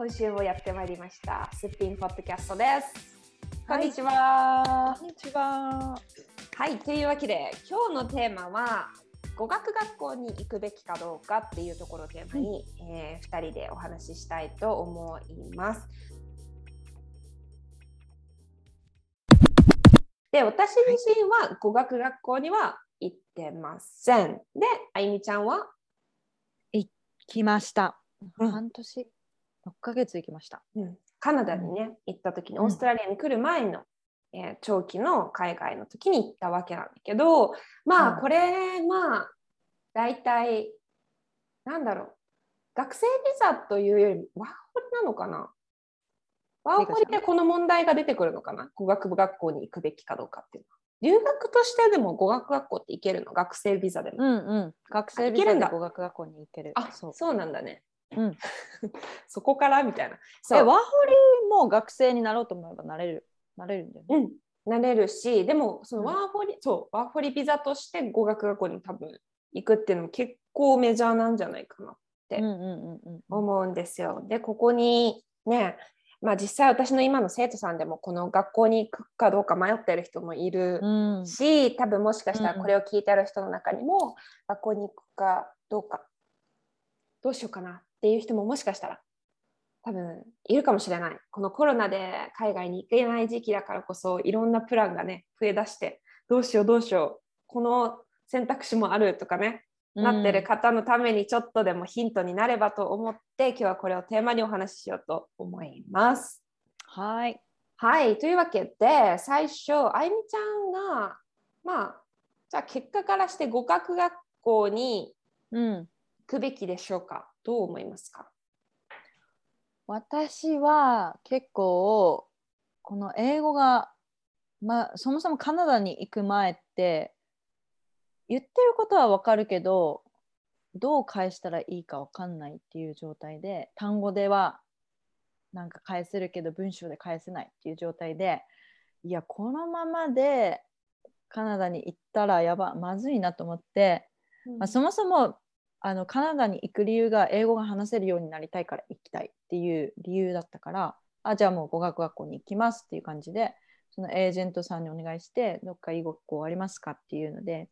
今週もやってまいりました。すっぴんポッドキャストです。こんにちは、こんにちは。はい、というわけで今日のテーマは語学学校に行くべきかどうかっていうところをテーマに、えー、2人でお話ししたいと思います。で、私自身は語学学校には行ってません。で、あゆみちゃんは？来ました。うん。半年、6ヶ月行きました。うんカナダにね、行った時に、うんオーストラリアに来る前の、えー長期の海外の時に行ったわけなんだけど、まあ、うんこれ、まあ、大体、なんだろう、学生ビザというより、ワーホリなのかな？ワーホリでこの問題が出てくるのかな？語学部学校に行くべきかどうかっていうのは。留学としてでも語学学校って行けるの？学生ビザでも。うんうん。学生ビザで行けるんだ語学学校に行ける。あそう。そうなんだね。うん、そこからみたいな。そうえ、ワーホリも学生になろうと思えばなれる。なれるんだよね。うん、なれるしでもそのうんワーホリ、そうワーホリビザとして語学学校に多分行くっていうのも結構メジャーなんじゃないかなてうんうんうんうん。思うんですよ。でここにねまあ実際私の今の生徒さんでもこの学校に行くかどうか迷ってる人もいるうん。し、多分もしかしたらうんこれを聞いてる人の中にも学校に行くかどうかどうしようかなっていう人ももしかしたら多分いるかもしれないこのコロナで海外に行けない時期だからこそいろんなプランがね増えだしてどうしようどうしようこの選択肢もあるとかね、なってる方のためにちょっとでもヒントになればと思って今日はこれをテーマにお話ししようと思います。はい。はい、というわけで最初あゆみちゃんがまあじゃあ結果からして語学学校にうん。行くべきでしょうか？どう思いますか？私は結構この英語が、まあ、そもそもカナダに行く前って言ってることはわかるけどどう返したらいいかわかんないっていう状態で単語ではなんか返せるけど文章で返せないっていう状態でいやこのままでカナダに行ったらやばまずいなと思って、まあ、そもそもあのカナダに行く理由が英語が話せるようになりたいから行きたいっていう理由だったからあじゃあもう語学学校に行きますっていう感じでそのエージェントさんにお願いしてどっかいい学校ありますかっていうので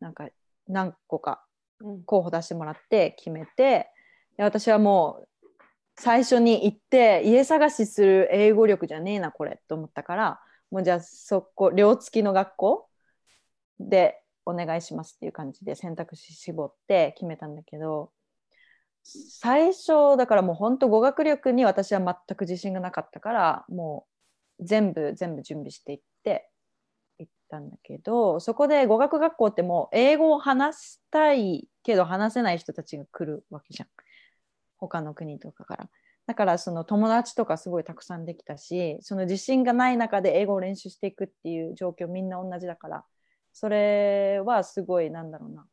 なんか何個かうん。候補出してもらって決めてで私はもう最初に行って家探しする英語力じゃねえなこれと思ったからもうじゃあそこ寮付きの学校でお願いしますっていう感じで選択肢絞って決めたんだけど最初だからもう本当語学力に私は全く自信がなかったからもう全部全部準備していって行ったんだけどそこで語学学校ってもう英語を話したいけど話せない人たちが来るわけじゃん。他の国とかから。だからその友達とかすごいたくさんできたしその自信がない中で英語を練習していくっていう状況みんな同じだからそれはすごいなんだろうな。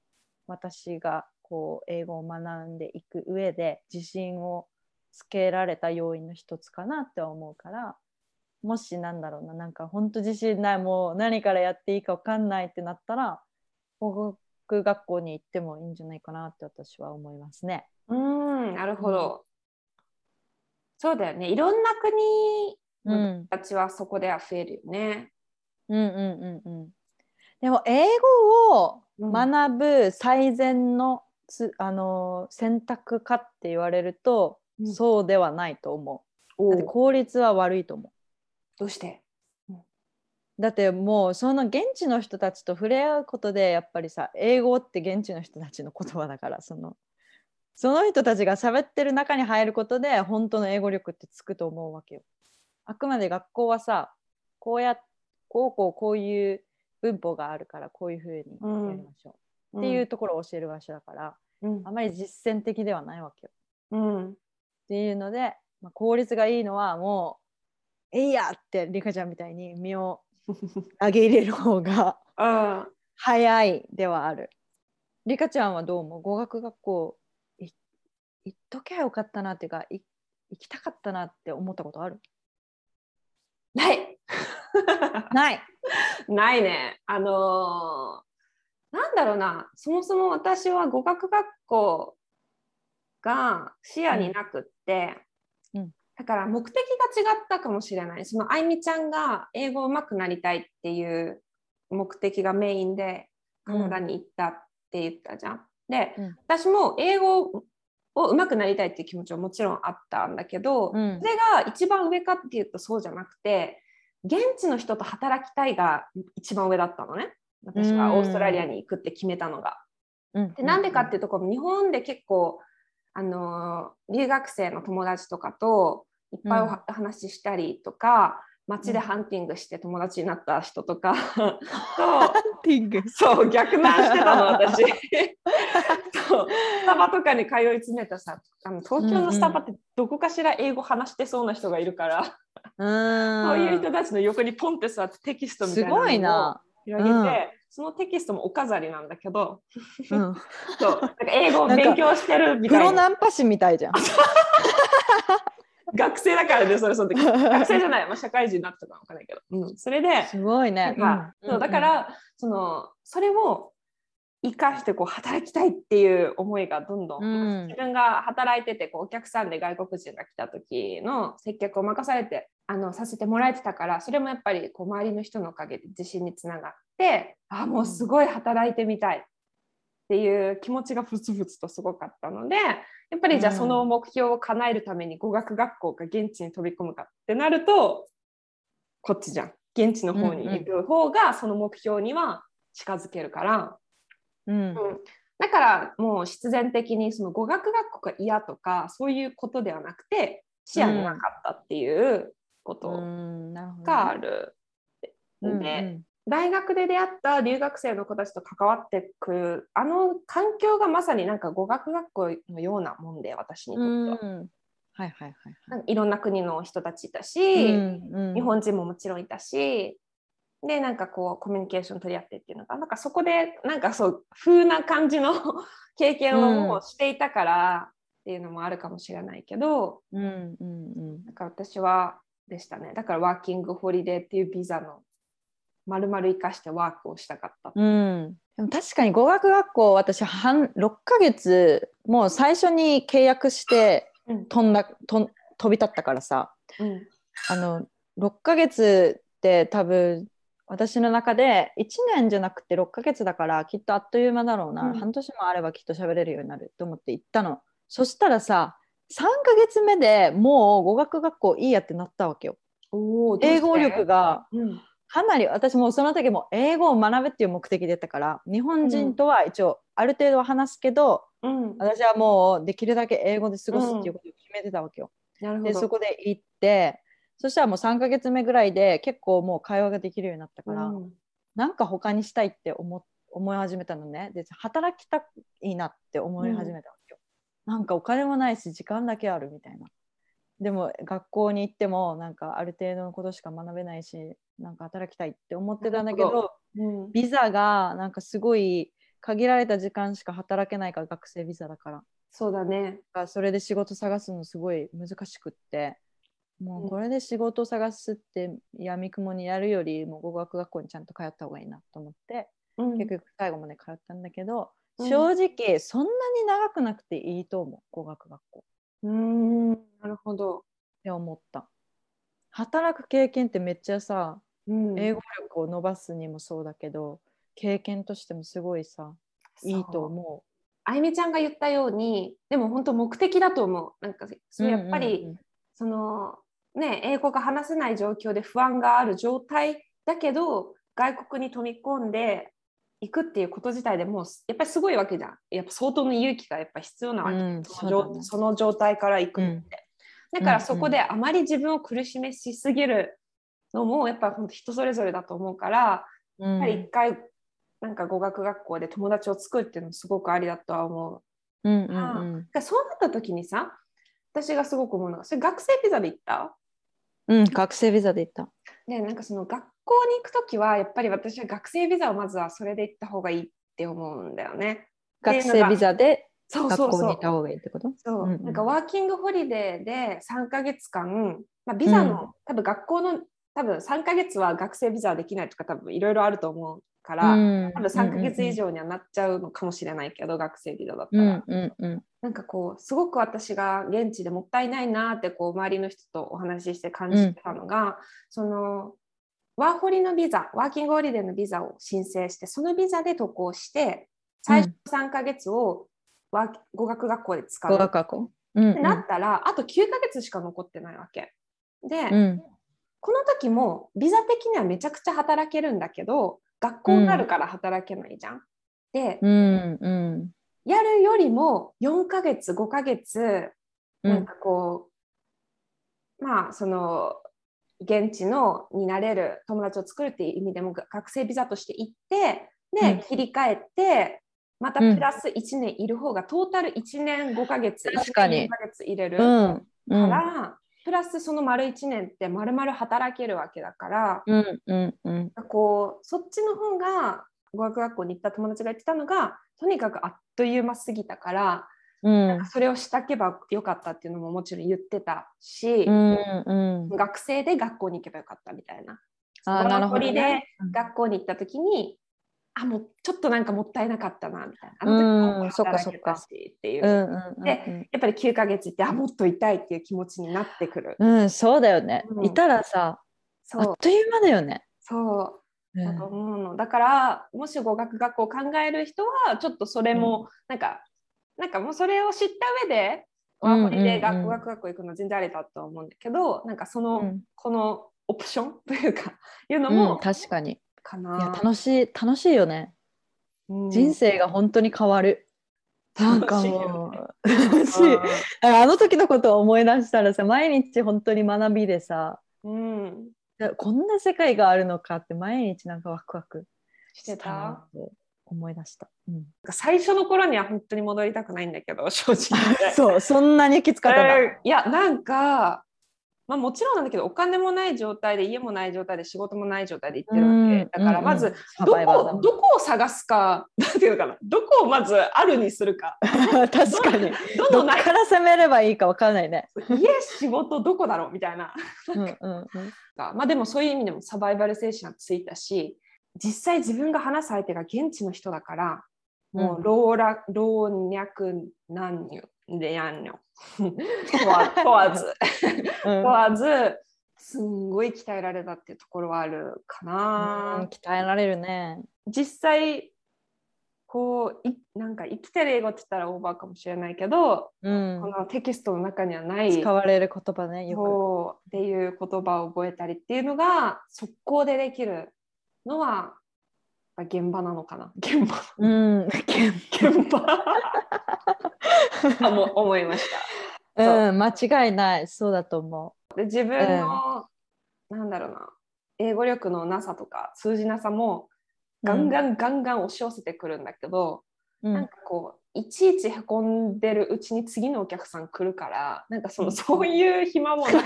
私がこう英語を学んでいく上で自信をつけられた要因の一つかなって思うから。もしなんだろうな。なんか本当自信ないもう何からやっていいか分かんないってなったら語学学校に行ってもいいんじゃないかなって私は思いますね。うーんなるほど、そうだよね。いろんな国うん、たちはそこでは増えるよね。うんうんうんうんでも英語をうん学ぶ最善のつ、あの選択かって言われると、うんそうではないと思う。だって効率は悪いと思どうして？う。だってもうその現地の人たちと触れ合うことでやっぱりさ英語って現地の人たちの言葉だからそのその人たちが喋ってる中に入ることで本当の英語力ってつくと思うわけよ。あくまで学校はさこうやこうこうこういう文法があるからこういうふうにやりましょう、っていうところを教える場所だからうんあまり実践的ではないわけよ。うんっていうので、まあ、効率がいいのはもう「えいや!」ってリカちゃんみたいに身を 投げ入れる方があ早いではある。リカちゃんはどう思う？語学学校い行っときゃよかったなっていうかい行きたかったなって思ったことある？ないない。ないね。あのーなんだろうな、そもそも私は語学学校が視野になくって、うんだから目的が違ったかもしれない。そのあいみちゃんが英語上手くなりたいっていう目的がメインでカナダに行ったって言ったじゃん。で、うん私も英語を上手くなりたいっていう気持ちはもちろんあったんだけど、うんそれが一番上かっていうとそうじゃなくて現地の人と働きたいが一番上だったのね。私がオーストラリアに行くって決めたのが。うん。でなんでかっていうとこう日本で結構あのー留学生の友達とかといっぱいおは話ししたりとか、街でハンティングして友達になった人とか とティング。そう逆難してたの私。そう。スタバとかに通い詰めたさあの東京のスタバってどこかしら英語話してそうな人がいるから、そういう人たちの横にポンって座ってテキストみたいなのをすごいな。広げて、うん。そのテキストもお飾りなんだけど。うん、そう。なんか英語を勉強してるみたプロいなナンパ師みたいじゃん。学生だからねそれその時。学生じゃない、まあ、社会人になったかわかんないけど、うん、それで、すごいね。うん。そうだか、ら、そのそれを生かしてこう働きたいっていう思いがどんどん、うん。自分が働いててこうお客さんで外国人が来た時の接客を任されてあのさせてもらえてたからそれもやっぱりこう周りの人のおかげで自信につながってあもうすごい働いてみたいっていう気持ちがふつふつとすごかったのでやっぱりじゃあうん。その目標を叶えるために語学学校が現地に飛び込むかってなるとこっちじゃん。現地の方に行く方がその目標には近づけるから、うん。うんだからもう必然的にその語学学校が嫌とかそういうことではなくて視野になかったっていうことがある。うんで大学で出会った留学生の子たちと関わってくるあの環境がまさになんか語学学校のようなもんで私にとうんっては、うん。はいはいはいなんかいろんな国の人たちいたし、はい。うんうん。日本人ももちろんいたしでなんかこうコミュニケーション取り合ってっていうのがなんかそこでなんかそう風な感じの 経験をもうしていたからっていうのもあるかもしれないけど、うんうんうん。なんか私はでしたね。だからワーキングホリデーっていうビザの丸々生かしてワークをしたかった。う。ん、でも確かに語学学校私半6ヶ月もう最初に契約してうん。飛んだとん飛び立ったからさ。うん。あの6ヶ月って多分私の中で1年じゃなくて6ヶ月だからきっとあっという間だろうな、うん。半年もあればきっと喋れるようになると思って行ったの。そしたらさ3ヶ月目でもう語学学校いいやってなったわけよ。英語力が。うん。かなり私もその時も英語を学ぶっていう目的でやったから日本人とは一応ある程度は話すけど、うん、私はもうできるだけ英語で過ごすっていうことを決めてたわけよ。なるほど。でそこで行ってそしたらもう3ヶ月目ぐらいで結構もう会話ができるようになったから、うん。なんか他にしたいって思思い始めたのね。で働きたいなって思い始めたわけよ、なんかお金もないし時間だけあるみたいな。でも学校に行ってもなんかある程度のことしか学べないしなんか働きたいって思ってたんだけどうん。ビザがなんかすごい限られた時間しか働けないから学生ビザだから。そうだね。それで仕事探すのすごい難しくってもうこれで仕事を探すってやみくもにやるよりもう語学学校にちゃんと通った方がいいなと思ってうん。結局最後まで通ったんだけど、うん。正直そんなに長くなくていいと思う語学学校。っうーん、なるほど。て思った。働く経験ってめっちゃさうん。英語力を伸ばすにもそうだけど経験としてもすごいさいいと思あゆみちゃんが言ったようにでも本当目的だと思う。なんかそれやっぱり、うんうんうん。そのね英語が話せない状況で不安がある状態だけど外国に飛び込んでいくっていうこと自体でもうやっぱりすごいわけじゃん。やっぱ相当の勇気がやっぱ必要なわけ、うんその状その状態から行くのって、だからそこであまり自分を苦しめしすぎるのもやっぱ本当人それぞれだと思うからうん。やっぱり一回なんか語学学校で友達を作るっていうのもすごくありだとは思う。うんうんだかうんらそうなった時にさ私がすごく思うのがそれ学生ビザで行った？うん、学生ビザで行った。でなんかその学校に行く時はやっぱり私は学生ビザをまずはそれで行った方がいいって思うんだよね。学生ビザで学校に行った方がいいってこと？そう、うんうん。なんかワーキングホリデーで3ヶ月間、まあ、ビザの、うん。多分学校の多分3ヶ月は学生ビザはできないとか多分いろいろあると思うから、うん多分3ヶ月以上にはなっちゃうのかもしれないけど、学生ビザだったら、うんうんうん。なんかこうすごく私が現地でもったいないなってこう周りの人とお話しして感じたのが、そのワーホリのビザワーキングホリデーのビザを申請してそのビザで渡航して最初の3ヶ月を語学学校で使う。学学校。うんてなったら、あと9ヶ月しか残ってないわけ。で、うんこの時もビザ的にはめちゃくちゃ働けるんだけど学校があるから働けないじゃん。で、うんうんやるよりも4ヶ月5ヶ月うん。なんかこう、まあその現地のになれる友達を作るっていう意味でもが学生ビザとして行ってで、うん。切り替えてまたうん。プラス1年いる方が、トータル1年5ヶ月確かに。1年5ヶ月入れるうかん。うん。ら、プラスその丸1年って丸々働けるわけだから、うんうんうん。こうそっちの方が語学学校に行った友達が言ってたのがとにかくあっという間すぎたから、うん。それをしたけばよかったっていうのももちろん言ってたし、うんうん。学生で学校に行けばよかったみたいな。あーなるほどね。で学校に行った時に、あもうちょっとなんかもったいなかったなみたいな。あの時もうんそっか働けたしっていう。うんうんうんでやっぱり9ヶ月行ってあもっといたいっていう気持ちになってくる。うんそうだよね。うん。いたらさそう。あっという間だよね。そう。うだと思うの。だからもし語学学校を考える人はちょっとそれもなんか、なんかもうそれを知った上でワーホリでうんうんうん学語学学校行くのは全然ありだと思うんだけど、なんかその、うんこのオプションというかいうのうんも確かにかいやな。楽しい楽しいよね。うん。人生が本当に変わる。なんかもう。楽しいうん。あの時のことを思い出したらさ毎日本当に学びでさうん、こんな世界があるのかって毎日なんかワクワクしてた？思い出した、うん、最初の頃には本当に戻りたくないんだけど正直。そうそんなにきつかったな、えーいやなんか、まあ、もちろんなんだけどお金もない状態で家もない状態で仕事もない状態で行ってるわけ。だからまず、どこどこを探すかなんていうのかな。どこをまずあるにするか。確かに。どどっから攻めればいいかわからないね。家仕事どこだろうみたいな。うんうんうん。まあでもそういう意味でもサバイバル精神はついたし実際自分が話す相手が現地の人だからもうう老若老若男女でやんよ。問わず。問わずすんごい鍛えられたっていうところはあるかうんな、鍛えられるね。実際こういなんか生きてる英語って言ったらオーバーかもしれないけど、うん。このテキストの中にはない。使われる言葉ねよそうっていう言葉を覚えたりっていうのが速攻でできるのは現場なのかな。現場。く。うん。現場 思いました。うん間違いない。そうだと思で自分の、なんだろうな。英語力のなさとか通じなさもう。ガンガンガンガン押し寄せてくるんだけど、うん。なんかこういちいちへこんでるうちに次のお客さん来るからなんかその、うん。そういう暇もなくうん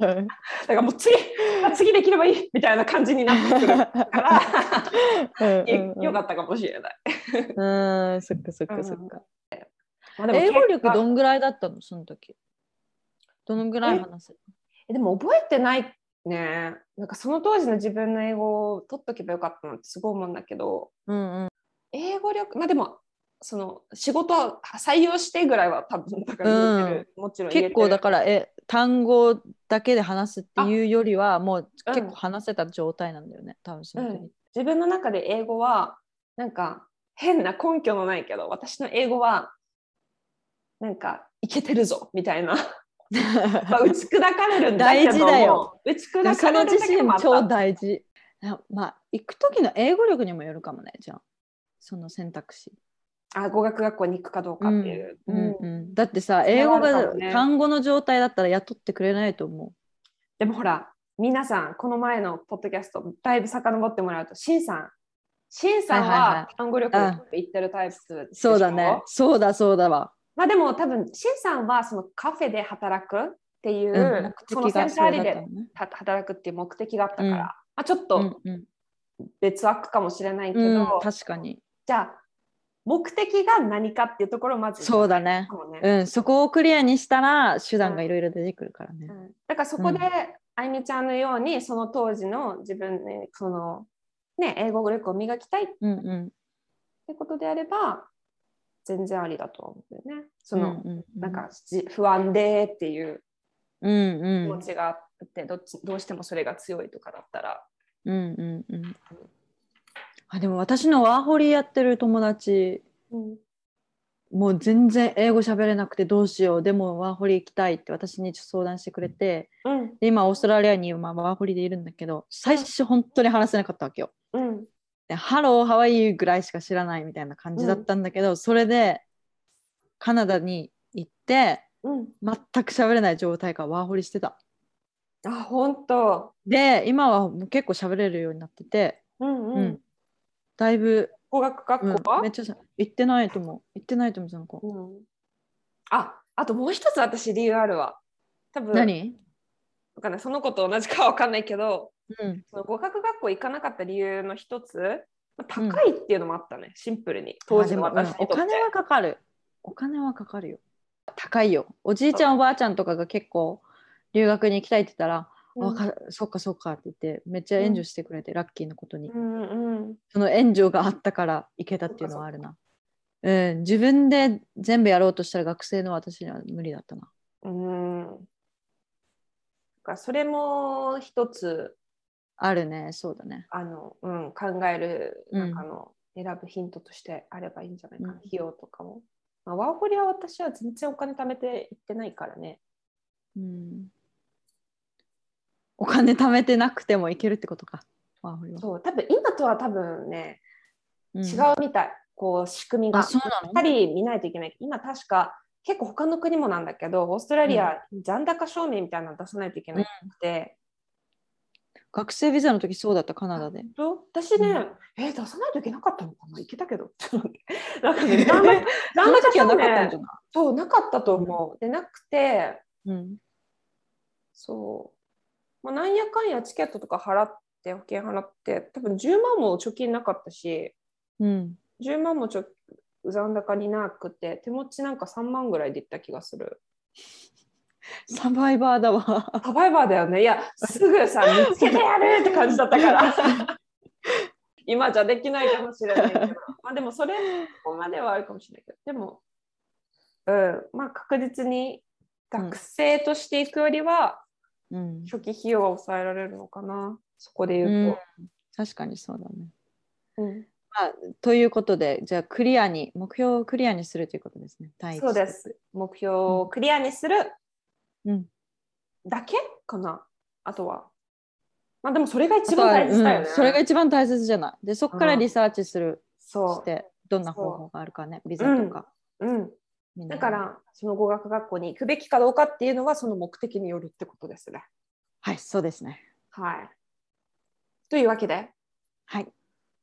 だからもう次あ次できればいいみたいな感じになってくるからうんよかったかもしれない。うんそっかそっかそっか。まあでも英語力どんぐらいだったの？その時。どのぐらい話せる？えでも覚えてないね。なんかその当時の自分の英語を取っとけばよかったなってすごい思うんだけど。うんうん。英語力まあでもその仕事は採用してぐらいは多分だから言えてる、もちろん結構だからえ単語だけで話すっていうよりはもう結構話せた状態なんだよね、多分その時、自分の中で英語はなんか変な根拠のないけど私の英語はなんかいけてるぞみたいな、まあ、打ち砕かれるんだけども大事だよ。打ち砕かれる自身だけもあった。超大事。なまあ行く時の英語力にもよるかもねじゃあ。その選択肢、あ語学学校に行くかどうかっていう、うん。うん。うんだってさ英語が単語の状態だったら雇ってくれないと思でもほら皆さんこの前のポッドキャストだいぶ遡ってもらうとしんさん。しんさんはいはいははい。単語力って言ってるタイプでしょ？うそうだね。そうだそうだわ。まあでも多分しんさんはそのカフェで働くっていう、うん。目そのセンターリで働くっていう目的があったから、うん。まあ、ちょっうんとうん別枠かもしれないけど、うん、確かに。じゃあ目的が何かっていうところをまずそうだね。ね。うんそこをクリアにしたら手段がいろいろ出てくるからね。うん。だからそこで、うん。あゆみちゃんのようにその当時の自分でその、ね、英語力を磨きたいっうんうん。てことであれば全然ありだと思うんだよね。その、うんうんなんかじ不安でっていううん気うん。持ちがあって、どっちどうしてもそれが強いとかだったら。うんうんうんあでも私のワーホリやってる友達うんもう全然英語喋れなくてどうしようでもワーホリ行きたいって私に相談してくれてうんで今オーストラリアにまあワーホリでいるんだけど最初本当に話せなかったわけよ。うんでハローハワイぐらいしか知らないみたいな感じだったんだけど、それでカナダに行ってうん、全く喋れない状態からワーホリしてた。あ本当。で今は結構喋れるようになってて、うんうん。うんだいぶ、語学うん学校？は、めっちゃさ行ってないと思う。行ってないと思うその子。うん、ああともう一つ私理由あるわ。多分何、わかんない。その子と同じかわかんないけどうん、その語学学校行かなかった理由の一つまあ高いっていうのもあったね、シンプルに。当時の私お金はかかる。お金はかかるよ。高いよ。おじいちゃんおばあちゃんとかが結構留学に行きたいって言ったら、うん。わかる。そっかそっかって言ってめっちゃ援助してくれて、ラッキーなことに、うんうんその援助があったから行けたっていうのはあるな。うん。自分で全部やろうとしたら学生の私には無理だったな。うん。それも一つあるね。そうだね。あの、うん、考えるうん中の選ぶヒントとしてあればいいんじゃないかな、うん。費用とかも。まあ、ワーホリは私は全然お金貯めて行ってないからね。うんお金貯めてなくても行けるってことか。そう、多分今とは多分ね、うん。違うみたい。こう、仕組みが。あそうなの？しっかり見ないといけない。今確か、結構他の国もなんだけど、オーストラリア、残高証明みたいなの出さないといけなくて、学生ビザの時そうだったカナダで。と私ね、うん。えー出さないといけなかったのかな？行けたけど。なんかね、残高 証明ゃない？そう、なかったと思う。で、なくて、うん。そう。まあ、なんやかんやチケットとか払って、保険払って、多分10万も貯金なかったし、うん10万もちょ残高になくて、手持ちなんか3万ぐらいでいった気がする。サバイバーだわ。サバイバーだよね。いや、すぐさ、見つけてやるって感じだったから。今じゃできないかもしれないけど。まあでもそれここまではあるかもしれないけど。でも、うん、まあ確実に学生としていくよりは、うん、初期費用は抑えられるのかな？そこで言うと。確かにそうだね。うんまあ、ということで、じゃあクリアに、目標をクリアにするということですね。そうです。目標をクリアにするうん。だけかな？あとは。まあでもそれが一番大事だよね。うんそれが一番大切じゃない。で、そこからリサーチする、そして、どんな方法があるかね、ビザとか。う。うん。だから、その語学学校に行くべきかどうかっていうのは、その目的によるってことですね。はい、そうですね。はい。というわけで、はい。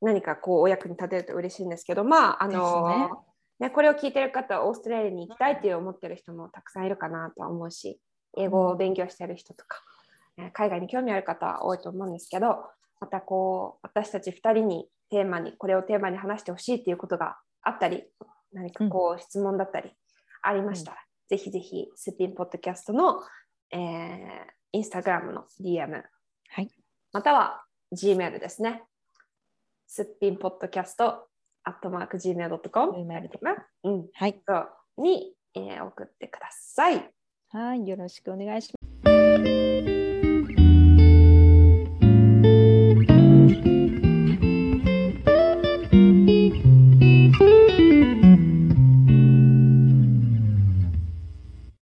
何かこうお役に立てると嬉しいんですけど、まあ、あのねこれを聞いてる方はオーストラリアに行きたいっていう思ってる人もたくさんいるかなとは思うし、英語を勉強してる人とか、えー海外に興味ある方は多いと思うんですけど、またこう、私たち2人にテーマに、これをテーマに話してほしいっていうことがあったり、何かこう質問だったりありましたら、ぜひぜひスピンポッドキャストの、えー、インスタグラムの DM、はい。または Gmail ですね。すっぴんポッドキャスト、アットマーク Gmail.com、Gmail うん、はい。に、えー送ってください。はい、よろしくお願いします。